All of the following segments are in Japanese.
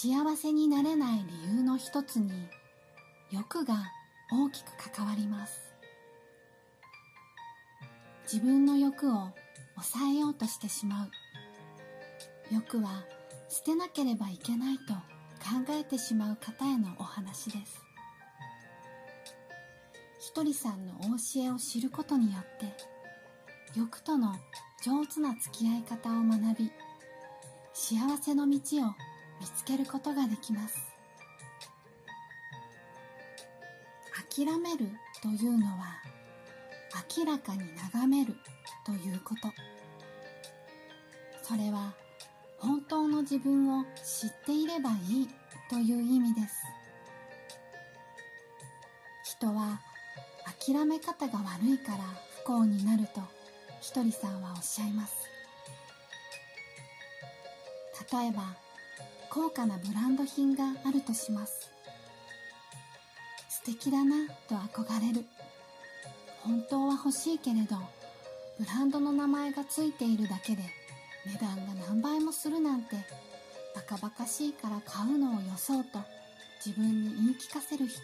幸せになれない理由の一つに欲が大きく関わります。自分の欲を抑えようとしてしまう。欲は捨てなければいけないと考えてしまう方へのお話です。ひとりさんのお教えを知ることによって欲との上手な付き合い方を学び幸せの道を見つけることができます。諦めるというのは明らかに眺めるということ。それは本当の自分を知っていればいいという意味です。人は諦め方が悪いから不幸になるとひとりさんはおっしゃいます。例えば高価なブランド品があるとします。素敵だなと憧れる。本当は欲しいけれどブランドの名前がついているだけで値段が何倍もするなんてバカバカしいから買うのをよそうと自分に言い聞かせる人。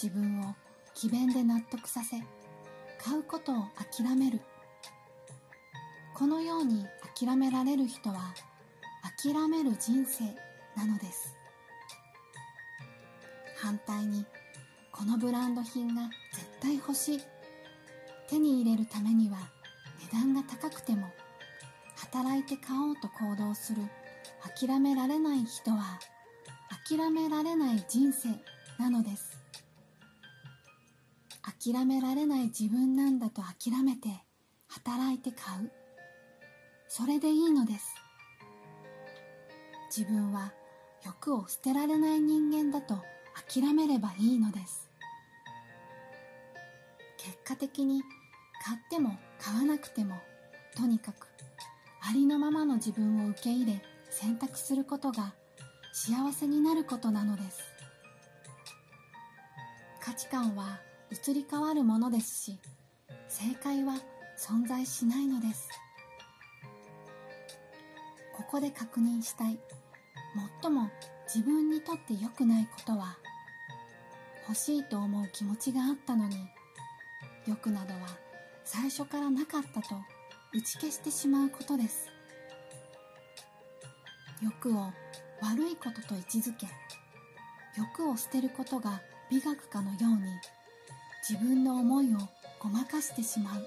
自分を詭弁で納得させ買うことを諦める。このように諦められる人は諦める人生なのです。反対にこのブランド品が絶対欲しい。手に入れるためには値段が高くても働いて買おうと行動する。諦められない人は諦められない人生なのです。諦められない自分なんだと諦めて働いて買う。それでいいのです。自分は欲を捨てられない人間だと諦めればいいのです。結果的に買っても買わなくてもとにかくありのままの自分を受け入れ選択することが幸せになることなのです。価値観は移り変わるものですし正解は存在しないのです。ここで確認したい。最も自分にとって良くないことは欲しいと思う気持ちがあったのに欲などは最初からなかったと打ち消してしまうことです。欲を悪いことと位置づけ欲を捨てることが美学かのように自分の思いをごまかしてしまう。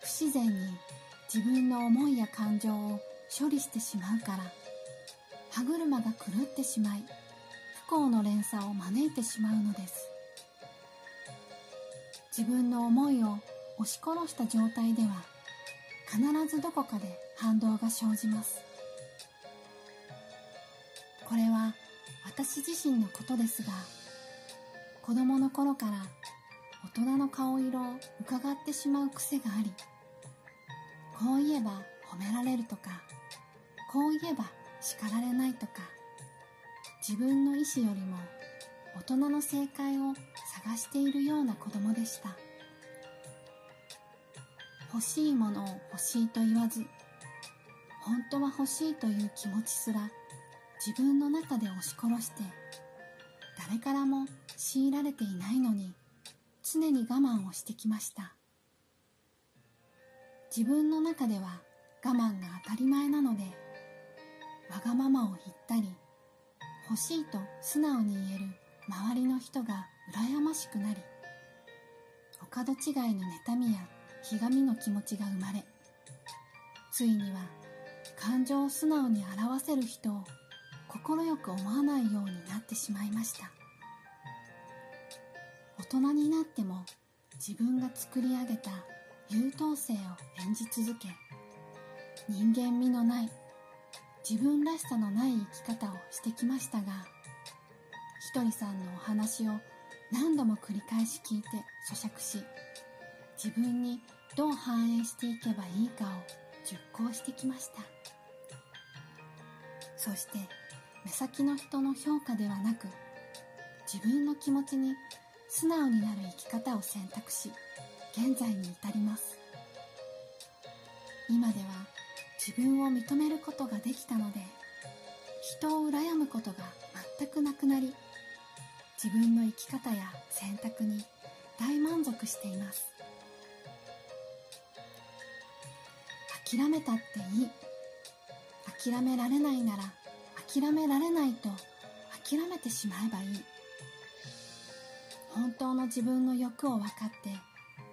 不自然に自分の思いや感情を処理してしまうから歯車が狂ってしまい不幸の連鎖を招いてしまうのです。自分の思いを押し殺した状態では必ずどこかで反動が生じます。これは私自身のことですが子供の頃から大人の顔色を伺ってしまう癖がありこう言えば褒められるとかこう言えば叱られないとか自分の意思よりも大人の正解を探しているような子供でした。欲しいものを欲しいと言わず本当は欲しいという気持ちすら自分の中で押し殺して誰からも強いられていないのに常に我慢をしてきました。自分の中では我慢が当たり前なのでわがままを言ったり欲しいと素直に言える周りの人が羨ましくなりお門違いの妬みやひがみの気持ちが生まれついには感情を素直に表せる人を快く思わないようになってしまいました。大人になっても自分が作り上げた優等生を演じ続け人間味のない自分らしさのない生き方をしてきましたがひとりさんのお話を何度も繰り返し聞いて咀嚼し自分にどう反映していけばいいかを熟考してきました。そして目先の人の評価ではなく自分の気持ちに素直になる生き方を選択し現在に至ります。今では自分を認めることができたので人を羨むことが全くなくなり自分の生き方や選択に大満足しています。諦めたっていい。諦められないなら諦められないと諦めてしまえばいい。本当の自分の欲を分かって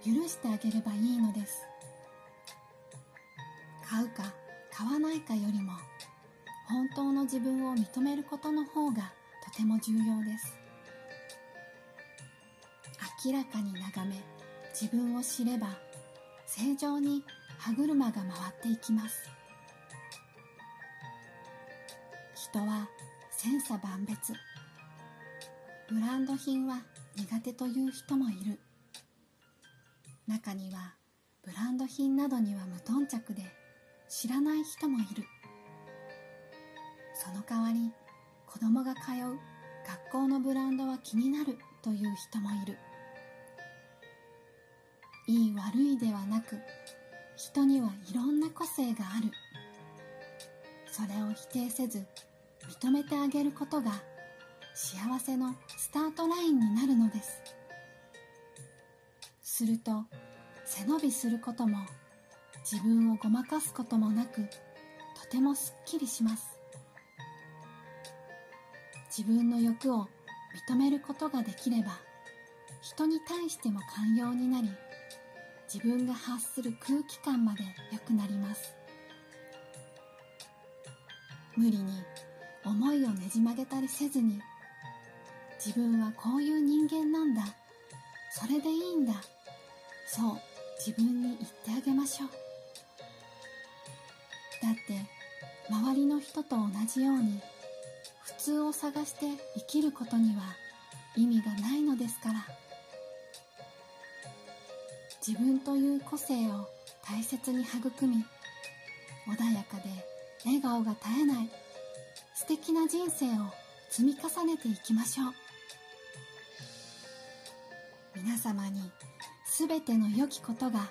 許してあげればいいのです。買うか買わないかよりも本当の自分を認めることの方がとても重要です。明らかに眺め自分を知れば正常に歯車が回っていきます。人は千差万別。ブランド品は苦手という人もいる。中にはブランド品などには無頓着で知らない人もいる。その代わり子供が通う学校のブランドは気になるという人もいる。いい悪いではなく人にはいろんな個性がある。それを否定せず認めてあげることが幸せのスタートラインになるのです。すると背伸びすることも自分をごまかすこともなくとてもすっきりします。自分の欲を認めることができれば人に対しても寛容になり自分が発する空気感まで良くなります。無理に思いをねじ曲げたりせずに自分はこういう人間なんだそれでいいんだそう自分に言ってあげましょう。だって周りの人と同じように普通を探して生きることには意味がないのですから。自分という個性を大切に育み穏やかで笑顔が絶えない素敵な人生を積み重ねていきましょう。皆様にすべての良きことが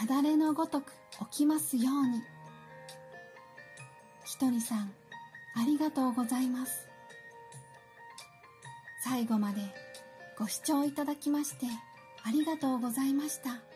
雪崩のごとく起きますように。ひとりさんありがとうございます最後までご視聴いただきましてありがとうございました。